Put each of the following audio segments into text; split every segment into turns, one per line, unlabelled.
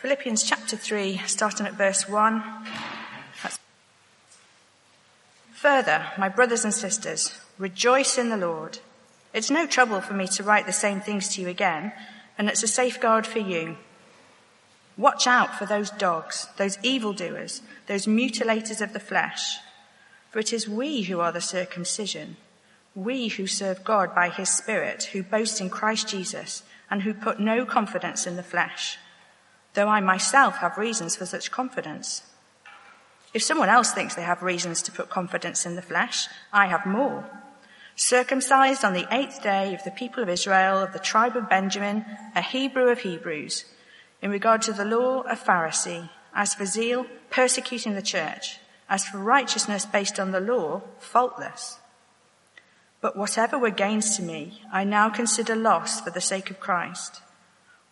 Philippians chapter 3, starting at verse 1. That's Further, my brothers and sisters, rejoice in the Lord. It's no trouble for me to write the same things to you again, and it's a safeguard for you. Watch out for those dogs, those evildoers, those mutilators of the flesh. For it is we who are the circumcision, we who serve God by his Spirit, who boast in Christ Jesus, and who put no confidence in the flesh, though I myself have reasons for such confidence. If someone else thinks they have reasons to put confidence in the flesh, I have more. Circumcised on the eighth day of the people of Israel, of the tribe of Benjamin, a Hebrew of Hebrews, in regard to the law, a Pharisee. As for zeal, persecuting the church. As for righteousness based on the law, faultless. But whatever were gains to me, I now consider loss for the sake of Christ.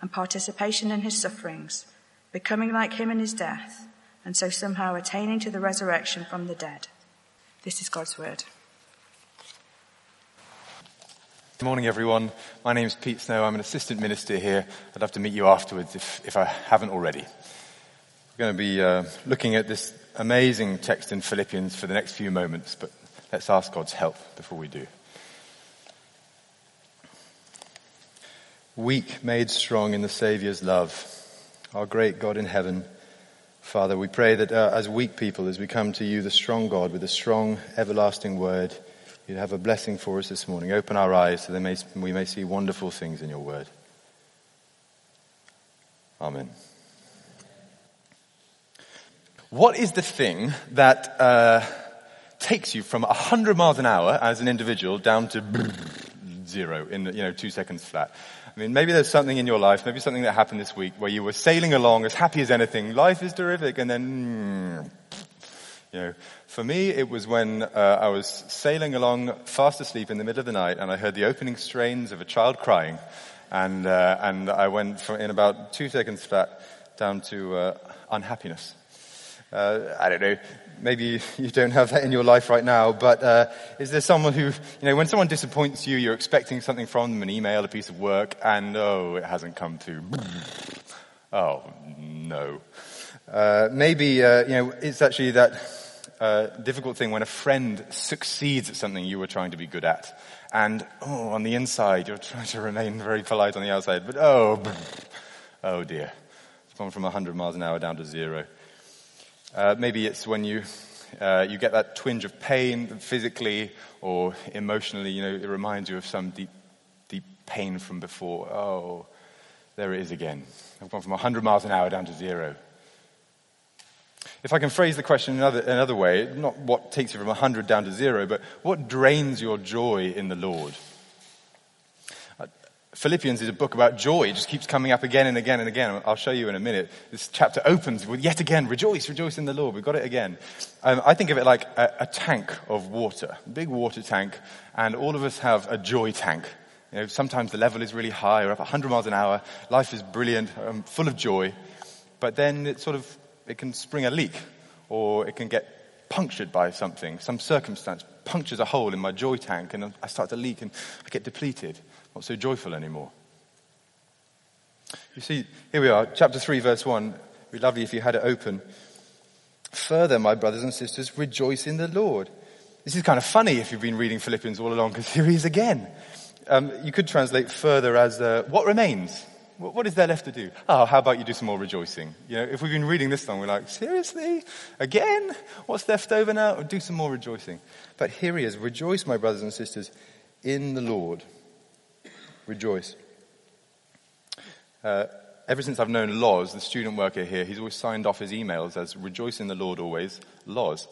and participation in his sufferings, becoming like him in his death, and so somehow attaining to the resurrection from the dead. This is God's word.
Good morning, everyone. My name is Pete Snow. I'm an assistant minister here. I'd love to meet you afterwards if, if I haven't already. We're going to be uh, looking at this amazing text in Philippians for the next few moments, but let's ask God's help before we do. Weak made strong in the Saviour's love, our great God in heaven. Father, we pray that uh, as weak people, as we come to you, the strong God, with a strong, everlasting word, you'd have a blessing for us this morning. Open our eyes so may, we may see wonderful things in your word. Amen. What is the thing that uh, takes you from 100 miles an hour as an individual down to zero in you know two seconds flat? I mean, maybe there's something in your life, maybe something that happened this week where you were sailing along as happy as anything, life is terrific, and then you know, for me, it was when uh, I was sailing along fast asleep in the middle of the night and I heard the opening strains of a child crying. And, uh, and I went from, in about two seconds flat down to uh, unhappiness. Uh, I don't know, maybe you don't have that in your life right now, but uh, is there someone who, you know, when someone disappoints you, you're expecting something from them, an email, a piece of work, and oh, it hasn't come through. Oh, no. Uh, maybe, you know, it's actually that uh, difficult thing when a friend succeeds at something you were trying to be good at. And, oh, on the inside, you're trying to remain very polite on the outside, but oh, oh dear. It's gone from 100 miles an hour down to zero. Uh, maybe it's when you, uh, you get that twinge of pain physically or emotionally, you know, it reminds you of some deep, deep pain from before. Oh, there it is again. I've gone from 100 miles an hour down to zero. If I can phrase the question another, another way, not what takes you from 100 down to zero, but what drains your joy in the Lord? Philippians is a book about joy. It just keeps coming up again and again and again. I'll show you in a minute. This chapter opens with yet again, rejoice, rejoice in the Lord. We've got it again. Um, I think of it like a, a tank of water, a big water tank, and all of us have a joy tank. You know, sometimes the level is really high, we're up 100 miles an hour, life is brilliant, um, full of joy, but then it sort of it can spring a leak or it can get punctured by something, some circumstance punctures a hole in my joy tank and I start to leak and I get depleted, not so joyful anymore. You see, here we are, chapter 3, verse 1. It'd be lovely if you had it open. Further, my brothers and sisters, rejoice in the Lord. This is kind of funny if you've been reading Philippians all along because here he is again. Um, you could translate further as uh, what remains. What is there left to do? Oh, how about you do some more rejoicing? You know, if we've been reading this long, we're like, seriously? Again? What's left over now? Do some more rejoicing. But here he is. Rejoice, my brothers and sisters, in the Lord. Rejoice. Uh, ever since I've known Loz, the student worker here, he's always signed off his emails as rejoice in the Lord always, Loz.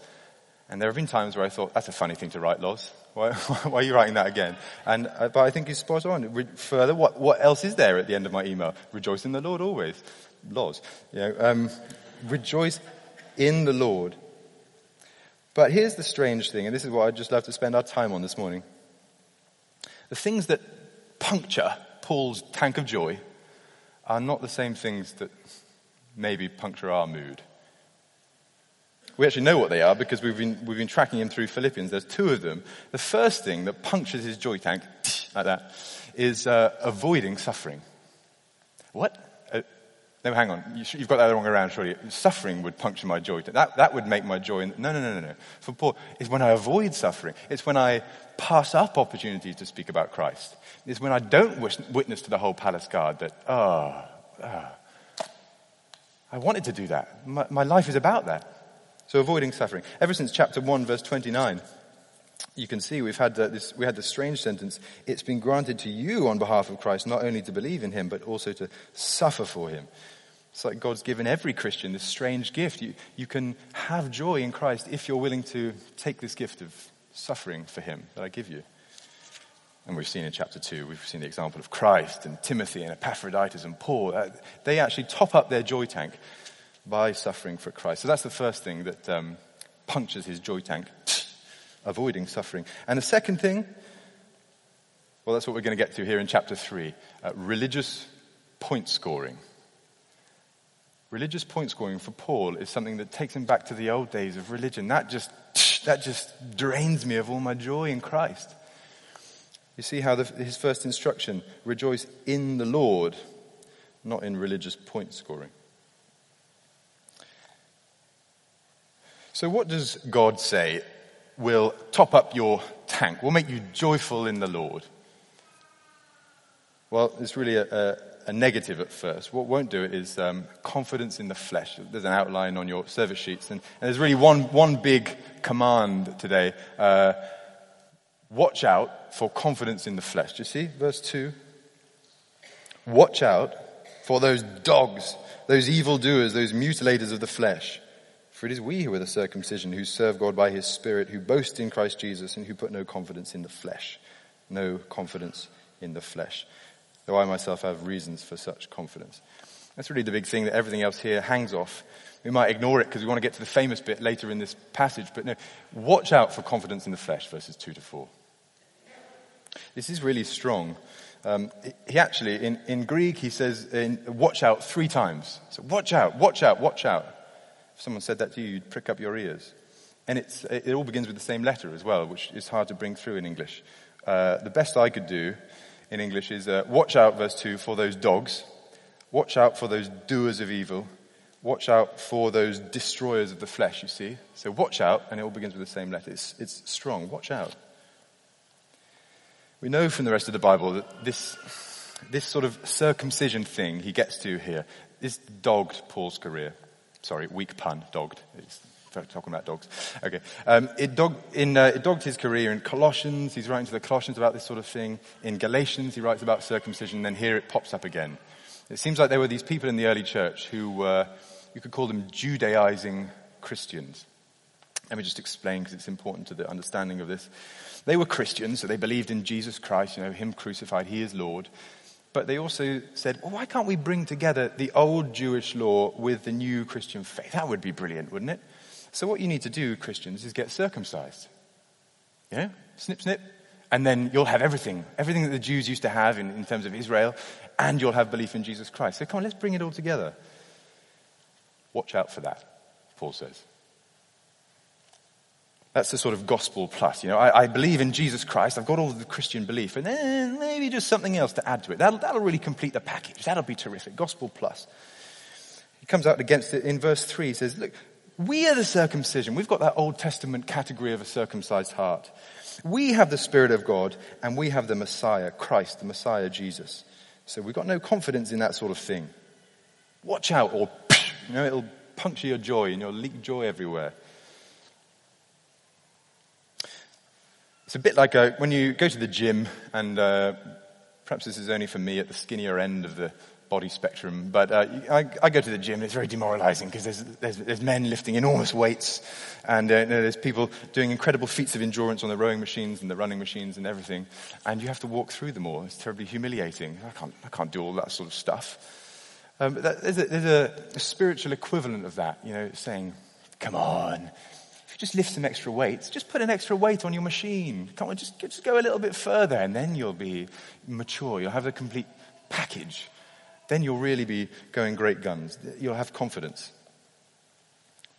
And there have been times where I thought, that's a funny thing to write, Loz. Why, why, are you writing that again? And, uh, but I think he's spot on. Re- further, what, what else is there at the end of my email? Rejoice in the Lord always. Loz. You know, um, rejoice in the Lord. But here's the strange thing, and this is what I'd just love to spend our time on this morning. The things that puncture Paul's tank of joy are not the same things that maybe puncture our mood. We actually know what they are because we've been, we've been tracking him through Philippians. There's two of them. The first thing that punctures his joy tank, like that, is uh, avoiding suffering. What? No, hang on. You have got that the wrong around, surely. Suffering would puncture my joy. That, that would make my joy. No, no, no, no, no. For Paul, it's when I avoid suffering. It's when I pass up opportunities to speak about Christ. It's when I don't witness to the whole palace guard that, oh, oh I wanted to do that. My, my life is about that. So avoiding suffering. Ever since chapter 1 verse 29, you can see we've had this, we had this strange sentence. It's been granted to you on behalf of Christ not only to believe in him, but also to suffer for him. It's like God's given every Christian this strange gift. You, you can have joy in Christ if you're willing to take this gift of suffering for him that I give you. And we've seen in chapter 2, we've seen the example of Christ and Timothy and Epaphroditus and Paul. Uh, they actually top up their joy tank by suffering for Christ. So that's the first thing that um, punctures his joy tank, avoiding suffering. And the second thing, well, that's what we're going to get to here in chapter 3 uh, religious point scoring. Religious point scoring for Paul is something that takes him back to the old days of religion. That just, that just drains me of all my joy in Christ. You see how the, his first instruction, rejoice in the Lord, not in religious point scoring. So, what does God say will top up your tank, will make you joyful in the Lord? Well, it's really a, a, a negative at first. What won't do it is um, confidence in the flesh. There's an outline on your service sheets, and, and there's really one, one big command today. Uh, watch out for confidence in the flesh. Do you see? Verse 2. Watch out for those dogs, those evildoers, those mutilators of the flesh. For it is we who are the circumcision, who serve God by his Spirit, who boast in Christ Jesus, and who put no confidence in the flesh. No confidence in the flesh. Though I myself have reasons for such confidence. That's really the big thing that everything else here hangs off. We might ignore it because we want to get to the famous bit later in this passage, but no, watch out for confidence in the flesh, verses 2 to 4. This is really strong. Um, he actually, in, in Greek, he says, in, watch out three times. So watch out, watch out, watch out. If someone said that to you, you'd prick up your ears. And it's, it all begins with the same letter as well, which is hard to bring through in English. Uh, the best I could do in English is uh, watch out, verse 2, for those dogs. Watch out for those doers of evil. Watch out for those destroyers of the flesh, you see. So watch out, and it all begins with the same letter. It's, it's strong. Watch out. We know from the rest of the Bible that this, this sort of circumcision thing he gets to here, this dogged Paul's career. Sorry, weak pun, dogged. It's talking about dogs. Okay. Um, it, dog, in, uh, it dogged his career in Colossians. He's writing to the Colossians about this sort of thing. In Galatians, he writes about circumcision. Then here it pops up again. It seems like there were these people in the early church who, were, you could call them Judaizing Christians. Let me just explain because it's important to the understanding of this. They were Christians, so they believed in Jesus Christ, you know, Him crucified, He is Lord. But they also said, well, why can't we bring together the old Jewish law with the new Christian faith? That would be brilliant, wouldn't it? So what you need to do, Christians, is get circumcised. You know, snip, snip. And then you'll have everything, everything that the Jews used to have in, in terms of Israel, and you'll have belief in Jesus Christ. So come on, let's bring it all together. Watch out for that, Paul says. That's the sort of gospel plus. You know, I, I, believe in Jesus Christ. I've got all the Christian belief, and then maybe just something else to add to it. That'll, that'll really complete the package. That'll be terrific. Gospel plus. He comes out against it in verse three. He says, "Look, we are the circumcision. We've got that Old Testament category of a circumcised heart. We have the Spirit of God, and we have the Messiah, Christ, the Messiah, Jesus. So we've got no confidence in that sort of thing. Watch out, or you know, it'll puncture your joy, and you'll leak joy everywhere." It's a bit like a, when you go to the gym, and uh, perhaps this is only for me at the skinnier end of the body spectrum. But uh, I, I, go to the gym, and it's very demoralizing because there's, there's, there's, men lifting enormous weights, and uh, you know, there's people doing incredible feats of endurance on the rowing machines and the running machines and everything. And you have to walk through them all. It's terribly humiliating. I can't, I can't do all that sort of stuff. Um, that, there's, a, there's a, a spiritual equivalent of that, you know, saying, come on, just lift some extra weights, just put an extra weight on your machine. Come on, just, just go a little bit further, and then you'll be mature. You'll have the complete package. Then you'll really be going great guns. You'll have confidence.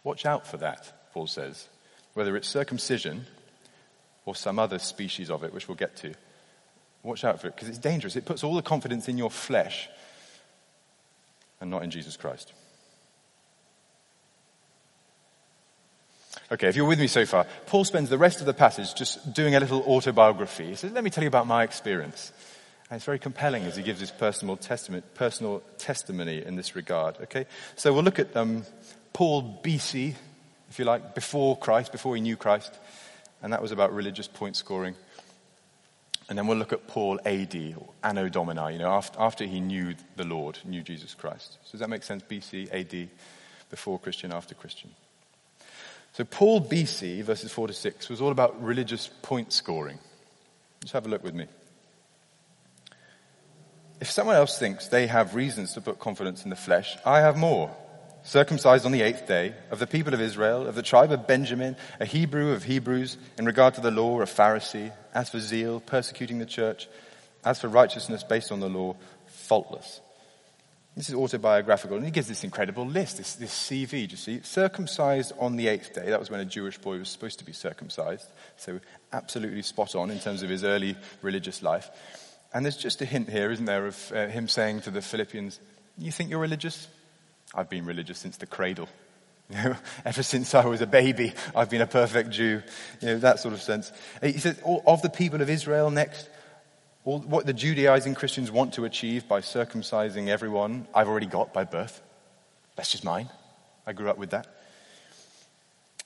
Watch out for that, Paul says. Whether it's circumcision or some other species of it, which we'll get to. Watch out for it, because it's dangerous. It puts all the confidence in your flesh and not in Jesus Christ. Okay, if you're with me so far, Paul spends the rest of the passage just doing a little autobiography. He says, Let me tell you about my experience. And it's very compelling as he gives his personal, personal testimony in this regard. Okay? So we'll look at um, Paul BC, if you like, before Christ, before he knew Christ. And that was about religious point scoring. And then we'll look at Paul AD, or Anno Domini, you know, after, after he knew the Lord, knew Jesus Christ. So does that make sense? BC, AD, before Christian, after Christian. So Paul BC, verses 4 to 6, was all about religious point scoring. Just have a look with me. If someone else thinks they have reasons to put confidence in the flesh, I have more. Circumcised on the eighth day, of the people of Israel, of the tribe of Benjamin, a Hebrew of Hebrews, in regard to the law, a Pharisee, as for zeal, persecuting the church, as for righteousness based on the law, faultless. This is autobiographical, and he gives this incredible list, this, this CV, you see. Circumcised on the eighth day, that was when a Jewish boy was supposed to be circumcised, so absolutely spot on in terms of his early religious life. And there's just a hint here, isn't there, of uh, him saying to the Philippians, You think you're religious? I've been religious since the cradle. You know, ever since I was a baby, I've been a perfect Jew. You know, that sort of sense. He says, Of the people of Israel, next, all what the Judaizing Christians want to achieve by circumcising everyone, I've already got by birth. That's just mine. I grew up with that.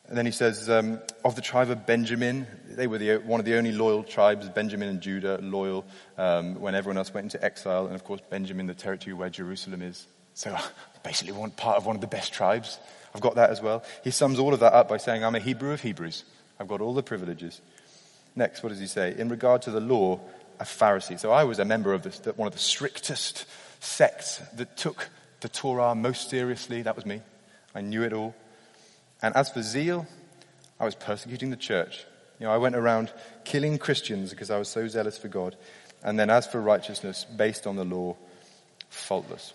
And then he says, um, of the tribe of Benjamin, they were the, one of the only loyal tribes, Benjamin and Judah, loyal um, when everyone else went into exile. And of course, Benjamin, the territory where Jerusalem is. So basically, one part of one of the best tribes. I've got that as well. He sums all of that up by saying, I'm a Hebrew of Hebrews. I've got all the privileges. Next, what does he say? In regard to the law, a Pharisee. So I was a member of this, one of the strictest sects that took the Torah most seriously. That was me. I knew it all. And as for zeal, I was persecuting the church. You know, I went around killing Christians because I was so zealous for God. And then as for righteousness, based on the law, faultless.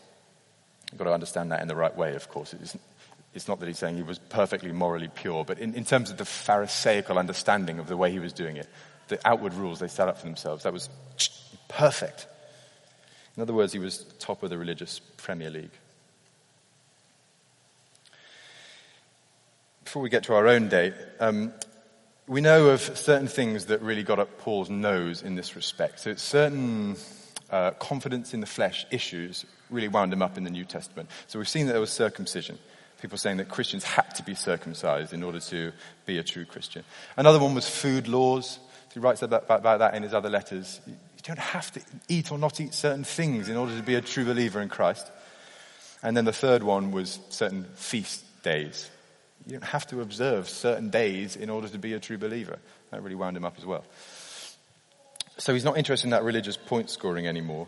You've got to understand that in the right way, of course. It's, it's not that he's saying he was perfectly morally pure, but in, in terms of the Pharisaical understanding of the way he was doing it, the outward rules they set up for themselves. That was perfect. In other words, he was top of the religious Premier League. Before we get to our own day, um, we know of certain things that really got up Paul's nose in this respect. So certain uh, confidence in the flesh issues really wound him up in the New Testament. So we've seen that there was circumcision. People saying that Christians had to be circumcised in order to be a true Christian. Another one was food laws. He writes about, about that in his other letters. You don't have to eat or not eat certain things in order to be a true believer in Christ. And then the third one was certain feast days. You don't have to observe certain days in order to be a true believer. That really wound him up as well. So he's not interested in that religious point scoring anymore.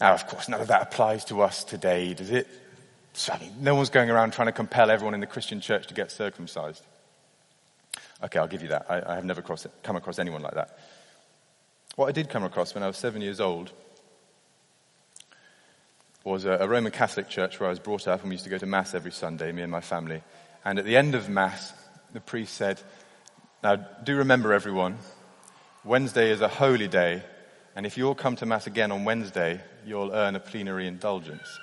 Now, of course, none of that applies to us today, does it? No one's going around trying to compel everyone in the Christian church to get circumcised. Okay, I'll give you that. I, I have never come across anyone like that. What I did come across when I was seven years old was a, Roman Catholic church where I was brought up, and we used to go to Mass every Sunday, me and my family. And at the end of Mass, the priest said, Now, do remember, everyone, Wednesday is a holy day, and if you all come to Mass again on Wednesday, you'll earn a plenary indulgence.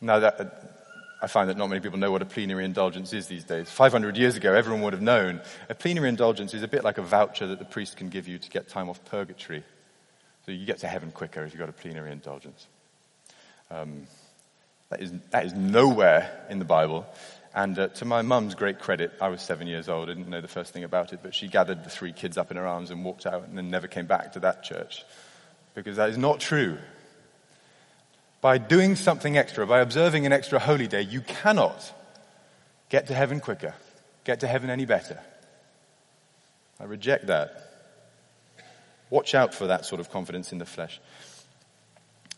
Now, that, I find that not many people know what a plenary indulgence is these days. 500 years ago, everyone would have known. A plenary indulgence is a bit like a voucher that the priest can give you to get time off purgatory. So you get to heaven quicker if you've got a plenary indulgence. Um, that, is, that is nowhere in the Bible. And uh, to my mum's great credit, I was seven years old. I didn't know the first thing about it, but she gathered the three kids up in her arms and walked out and then never came back to that church. Because that is not true. by doing something extra, by observing an extra holy day, you cannot get to heaven quicker, get to heaven any better. I reject that. Watch out for that sort of confidence in the flesh.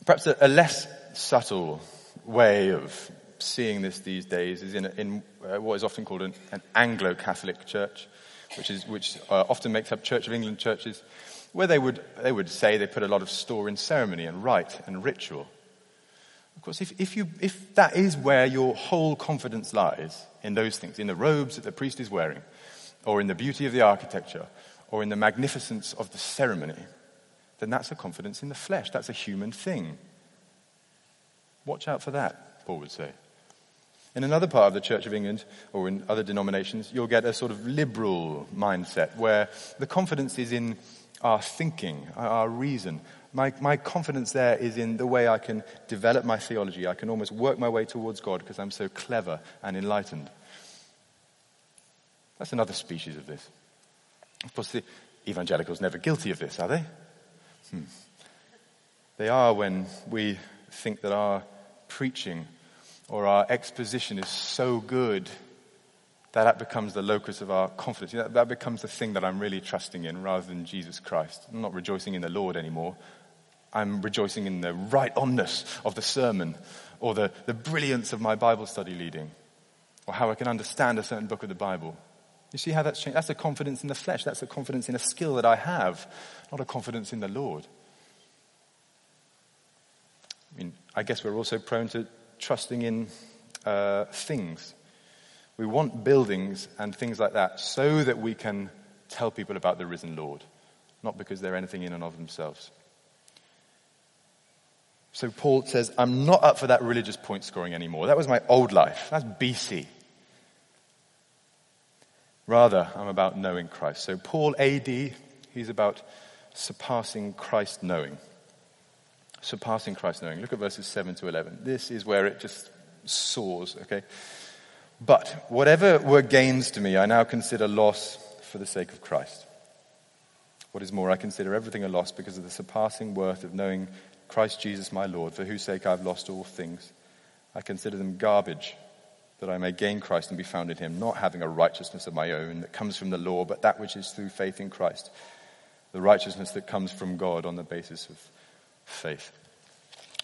Perhaps a, a less subtle way of seeing this these days is in, in uh, what is often called an, an Anglo-Catholic church, which is which uh, often makes up Church of England churches, where they would they would say they put a lot of store in ceremony and rite and ritual. Of course, if, if, you, if that is where your whole confidence lies, in those things, in the robes that the priest is wearing, or in the beauty of the architecture, or in the magnificence of the ceremony, then that's a confidence in the flesh. That's a human thing. Watch out for that, Paul would say. In another part of the Church of England, or in other denominations, you'll get a sort of liberal mindset where the confidence is in our thinking, our reason. My, my confidence there is in the way I can develop my theology. I can almost work my way towards God because I'm so clever and enlightened. That's another species of this. Of course, the evangelicals never guilty of this, are they? Hmm. They are when we think that our preaching or our exposition is so good that that becomes the locus of our confidence. That, becomes the thing that I'm really trusting in rather than Jesus Christ. I'm not rejoicing in the Lord anymore. I'm rejoicing in the right onness of the sermon or the, the brilliance of my Bible study leading or how I can understand a certain book of the Bible. You see how that's changed? That's a confidence in the flesh. That's a confidence in a skill that I have, not a confidence in the Lord. I mean, I guess we're also prone to trusting in uh, things. We want buildings and things like that so that we can tell people about the risen Lord, not because they're anything in and of themselves. So Paul says, I'm not up for that religious point scoring anymore. That was my old life. That's BC. Rather, I'm about knowing Christ. So Paul AD, he's about surpassing Christ knowing surpassing Christ knowing. Look at verses 7 to 11. This is where it just soars, okay? But whatever were gains to me, I now consider loss for the sake of Christ. What is more, I consider everything a loss because of the surpassing worth of knowing Christ Jesus my Lord, for whose sake I've lost all things. I consider them garbage, that I may gain Christ and be found in him, not having a righteousness of my own that comes from the law, but that which is through faith in Christ, the righteousness that comes from God on the basis of faith.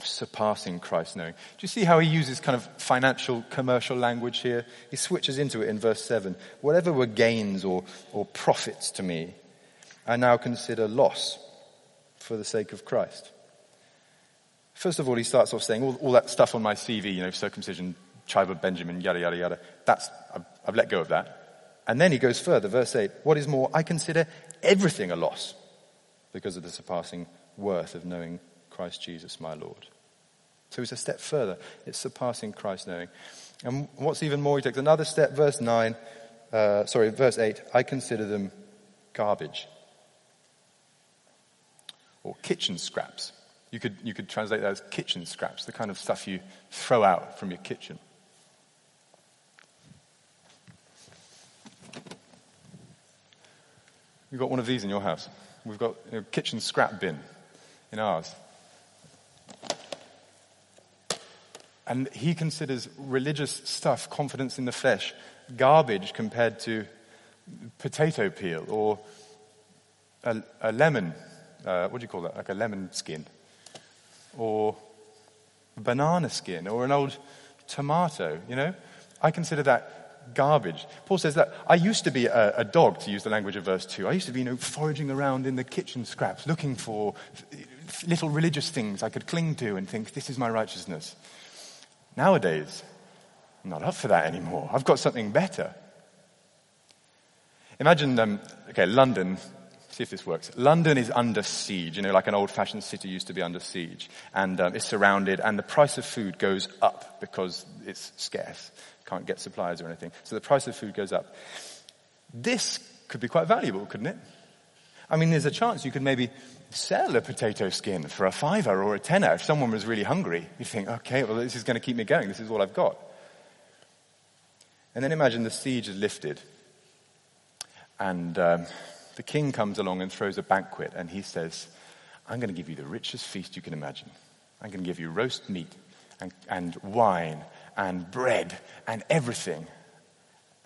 Surpassing Christ knowing. Do you see how he uses kind of financial, commercial language here? He switches into it in verse 7. Whatever were gains or, or profits to me, I now consider loss for the sake of Christ. First of all, he starts off saying all, all that stuff on my CV, you know, circumcision, tribe of Benjamin, yada, yada, yada. That's, I've, I've let go of that. And then he goes further, verse 8. What is more, I consider everything a loss because of the surpassing worth of knowing Christ Jesus my Lord. So it's a step further. It's surpassing Christ knowing. And what's even more, he takes another step, verse 9, uh, sorry, verse 8, I consider them garbage. Or kitchen scraps. You could, you could translate that as kitchen scraps, the kind of stuff you throw out from your kitchen. You've got one of these in your house. We've got a kitchen scrap bin in ours. And he considers religious stuff, confidence in the flesh, garbage compared to potato peel or a, a lemon. Uh, what do you call that? Like a lemon skin. Or banana skin or an old tomato, you know? I consider that garbage. Paul says that I used to be a, a, dog, to use the language of verse 2. I used to be, you know, foraging around in the kitchen scraps, looking for little religious things I could cling to and think, this is my righteousness. Nowadays, I'm not up for that anymore. I've got something better. Imagine, um, okay, London, see if this works. London is under siege, you know, like an old fashioned city used to be under siege. And um, it's surrounded, and the price of food goes up because it's scarce. Can't get supplies or anything. So the price of food goes up. This could be quite valuable, couldn't it? I mean, there's a chance you could maybe sell a potato skin for a fiver or a tenner if someone was really hungry. You think, okay, well, this is going to keep me going. This is all I've got. And then imagine the siege is lifted. And um, the king comes along and throws a banquet and he says, I'm going to give you the richest feast you can imagine. I'm going to give you roast meat and, and wine and bread and everything.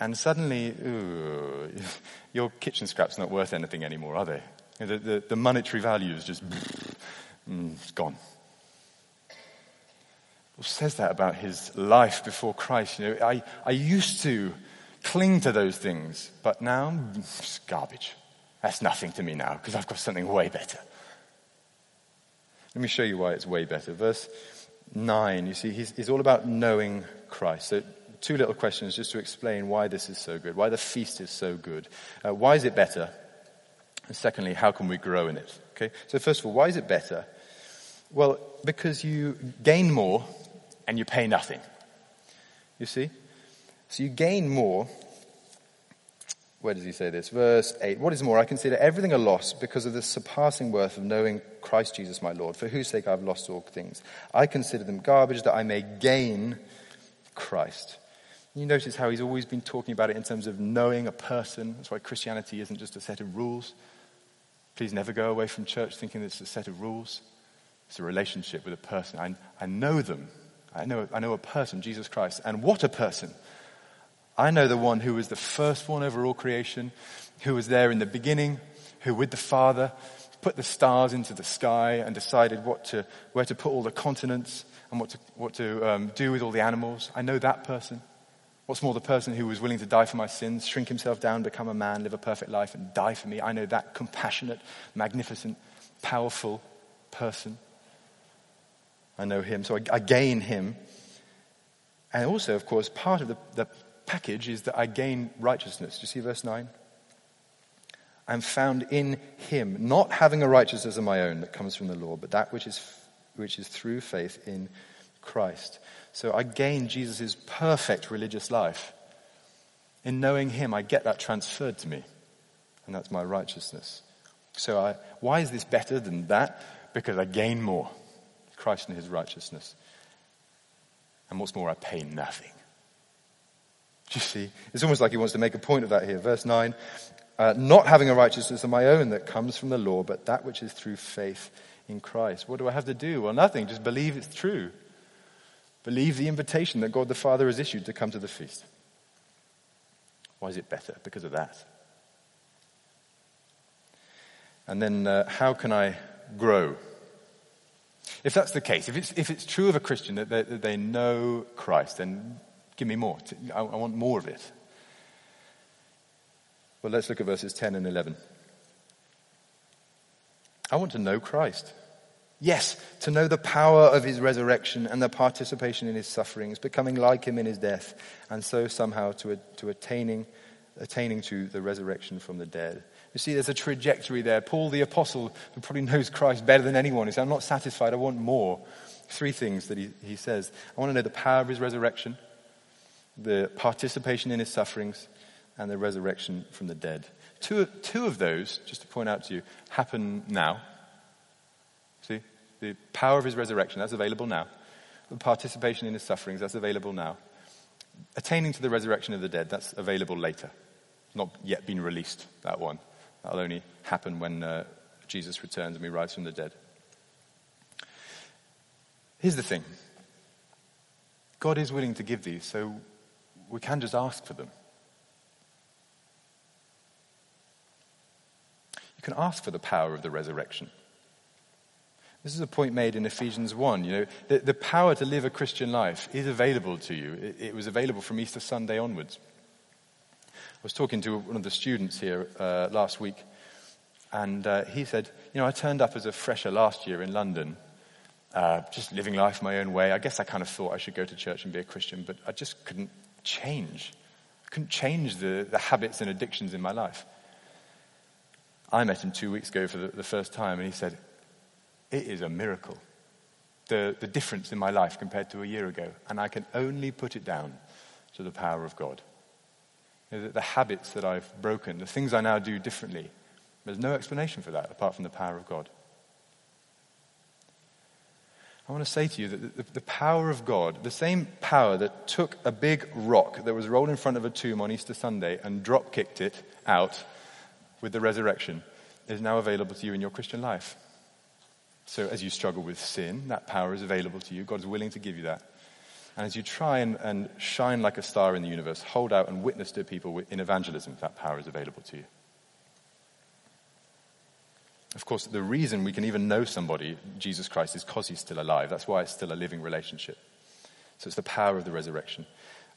And suddenly, ooh, your kitchen scrap's not worth anything anymore, are they? The, the, the monetary value is just, mm, it's gone. Paul says that about his life before Christ. You know, I, I used to cling to those things, but now it's garbage. That's nothing to me now because I've got something way better. Let me show you why it's way better. Verse 9, you see, he's, he's all about knowing Christ. So, two little questions just to explain why this is so good, why the feast is so good. Uh, why is it better? And secondly, how can we grow in it? Okay, so first of all, why is it better? Well, because you gain more and you pay nothing. You see? So you gain more. Where does he say this? Verse 8. What is more, I consider everything a loss because of the surpassing worth of knowing Christ Jesus my Lord, for whose sake I've lost all things. I consider them garbage that I may gain Christ. You notice how he's always been talking about it in terms of knowing a person. That's why Christianity isn't just a set of rules. Please never go away from church thinking it's a set of rules. It's a relationship with a person. I, I know them. I know, I know a person, Jesus Christ. And what a person! I know the one who was the firstborn over all creation, who was there in the beginning, who with the Father put the stars into the sky and decided what to, where to put all the continents and what to, what to um, do with all the animals. I know that person. What's more, the person who was willing to die for my sins, shrink himself down, become a man, live a perfect life, and die for me. I know that compassionate, magnificent, powerful person. I know him, so I, I gain him. And also, of course, part of the, the package is that I gain righteousness. Do you see verse 9? I'm found in him, not having a righteousness of my own that comes from the law, but that which is, which is through faith in Christ. So I gain Jesus' perfect religious life. In knowing him, I get that transferred to me, and that's my righteousness. So I, why is this better than that? Because I gain more. Christ and his righteousness. And what's more, I pay nothing. Do you see? It's almost like he wants to make a point of that here. Verse 9 uh, Not having a righteousness of my own that comes from the law, but that which is through faith in Christ. What do I have to do? Well, nothing. Just believe it's true. Believe the invitation that God the Father has issued to come to the feast. Why is it better? Because of that. And then, uh, how can I grow? If that's the case, if it's, if it's true of a Christian that they, that they know Christ, then Give me more. I, want more of it. Well, let's look at verses 10 and 11. I want to know Christ. Yes, to know the power of his resurrection and the participation in his sufferings, becoming like him in his death, and so somehow to, to attaining, attaining to the resurrection from the dead. You see, there's a trajectory there. Paul the apostle, who probably knows Christ better than anyone, he says, I'm not satisfied, I want more. Three things that he, he says. I want to know the power of his resurrection the participation in his sufferings, and the resurrection from the dead. Two, two of those, just to point out to you, happen now. See? The power of his resurrection, that's available now. The participation in his sufferings, that's available now. Attaining to the resurrection of the dead, that's available later. Not yet been released, that one. That'll only happen when uh, Jesus returns and we rise from the dead. Here's the thing God is willing to give these, so we can just ask for them. You can ask for the power of the resurrection. This is a point made in Ephesians 1. You know, the, the power to live a Christian life is available to you. It, it, was available from Easter Sunday onwards. I was talking to one of the students here uh, last week, and uh, he said, You know, I turned up as a fresher last year in London, uh, just living life my own way. I guess I kind of thought I should go to church and be a Christian, but I just couldn't change. I couldn't change the, the habits and addictions in my life. I met him two weeks ago for the, the first time, and he said, It is a miracle. The, the difference in my life compared to a year ago. And I can only put it down to the power of God. You know, the, the habits that I've broken, the things I now do differently, there's no explanation for that apart from the power of God. I want to say to you that the, power of God, the same power that took a big rock that was rolled in front of a tomb on Easter Sunday and drop kicked it out with the resurrection, is now available to you in your Christian life. So as you struggle with sin, that power is available to you. God is willing to give you that. And as you try and, and shine like a star in the universe, hold out and witness to people in evangelism, that power is available to you. Of course, the reason we can even know somebody, Jesus Christ, is because he's still alive. That's why it's still a living relationship. So it's the power of the resurrection.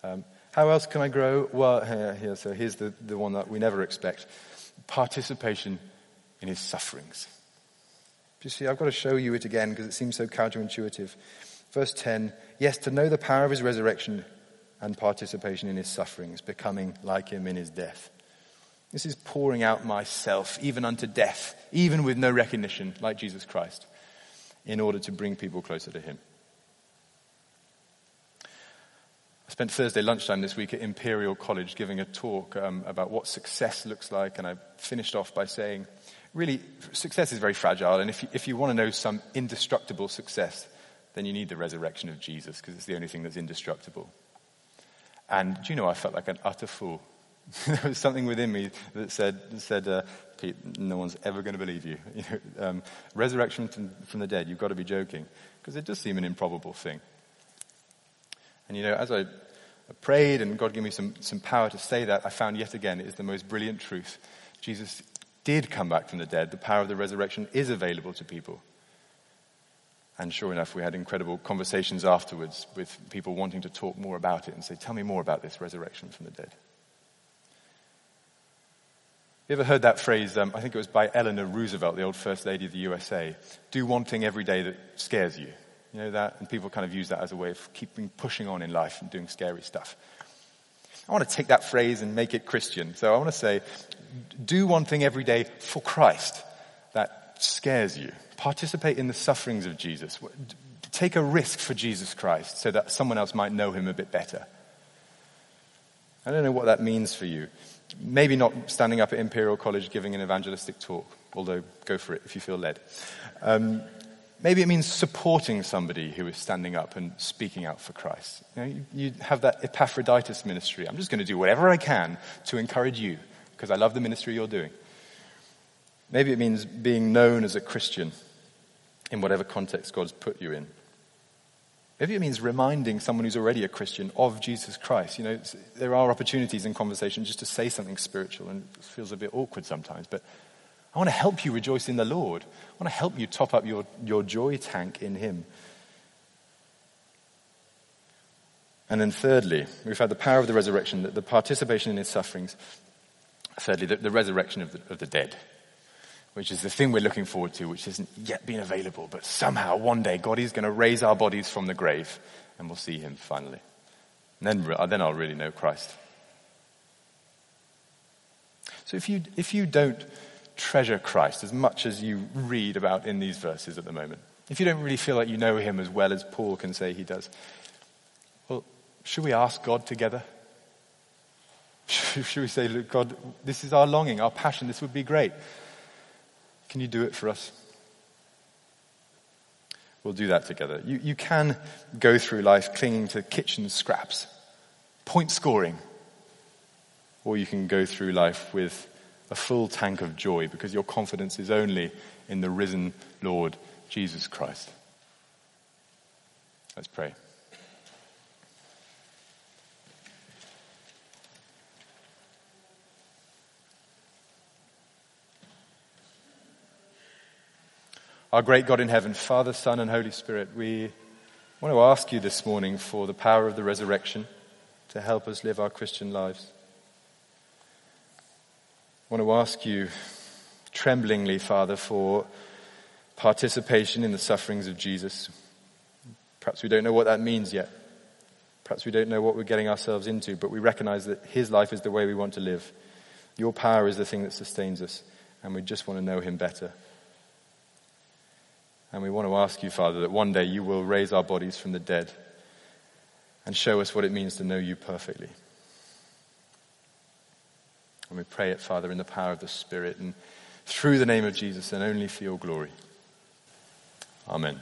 Um, how else can I grow? Well, here, here, so here's the, the one that we never expect participation in his sufferings. You see, I've got to show you it again because it seems so counterintuitive. Verse 10 Yes, to know the power of his resurrection and participation in his sufferings, becoming like him in his death. This is pouring out myself, even unto death, even with no recognition, like Jesus Christ, in order to bring people closer to him. I spent Thursday lunchtime this week at Imperial College giving a talk um, about what success looks like, and I finished off by saying, really, success is very fragile, and if you, if you want to know some indestructible success, then you need the resurrection of Jesus, because it's the only thing that's indestructible. And do you know, I felt like an utter fool there was something within me that said, said uh, Pete, no one's ever going to believe you. um, resurrection from, from the dead, you've got to be joking. Because it does seem an improbable thing. And you know, as I prayed and God gave me some, some power to say that, I found yet again it is the most brilliant truth. Jesus did come back from the dead. The power of the resurrection is available to people. And sure enough, we had incredible conversations afterwards with people wanting to talk more about it and say, Tell me more about this resurrection from the dead. You ever heard that phrase? Um, I think it was by Eleanor Roosevelt, the old First Lady of the USA. Do one thing every day that scares you. You know that? And people kind of use that as a way of keeping pushing on in life and doing scary stuff. I want to take that phrase and make it Christian. So I want to say, do one thing every day for Christ that scares you. Participate in the sufferings of Jesus. Take a risk for Jesus Christ so that someone else might know him a bit better. I don't know what that means for you. Maybe not standing up at Imperial College giving an evangelistic talk, although go for it if you feel led. Um, maybe it means supporting somebody who is standing up and speaking out for Christ. You, know, you, you have that Epaphroditus ministry. I'm just going to do whatever I can to encourage you because I love the ministry you're doing. Maybe it means being known as a Christian in whatever context God's put you in. Maybe it means reminding someone who's already a Christian of Jesus Christ. You know, there are opportunities in conversation just to say something spiritual, and it feels a bit awkward sometimes. But I want to help you rejoice in the Lord. I want to help you top up your, your joy tank in Him. And then, thirdly, we've had the power of the resurrection, the, the participation in His sufferings. Thirdly, the, the resurrection of the, of the dead which is the thing we're looking forward to, which hasn't yet been available. But somehow, one day, God is going to raise our bodies from the grave, and we'll see Him finally. And then, then I'll really know Christ. So if you, if you don't treasure Christ as much as you read about in these verses at the moment, if you don't really feel like you know Him as well as Paul can say he does, well, should we ask God together? Should we say, look, God, this is our longing, our passion, this would be great. Can you do it for us? We'll do that together. You, you can go through life clinging to kitchen scraps, point scoring, or you can go through life with a full tank of joy because your confidence is only in the risen Lord Jesus Christ. Let's pray. Our great God in heaven, Father, Son, and Holy Spirit, we want to ask you this morning for the power of the resurrection to help us live our Christian lives. I want to ask you tremblingly, Father, for participation in the sufferings of Jesus. Perhaps we don't know what that means yet. Perhaps we don't know what we're getting ourselves into, but we recognize that His life is the way we want to live. Your power is the thing that sustains us, and we just want to know Him better. And we want to ask you, Father, that one day you will raise our bodies from the dead and show us what it means to know you perfectly. And we pray it, Father, in the power of the Spirit and through the name of Jesus and only for your glory. Amen.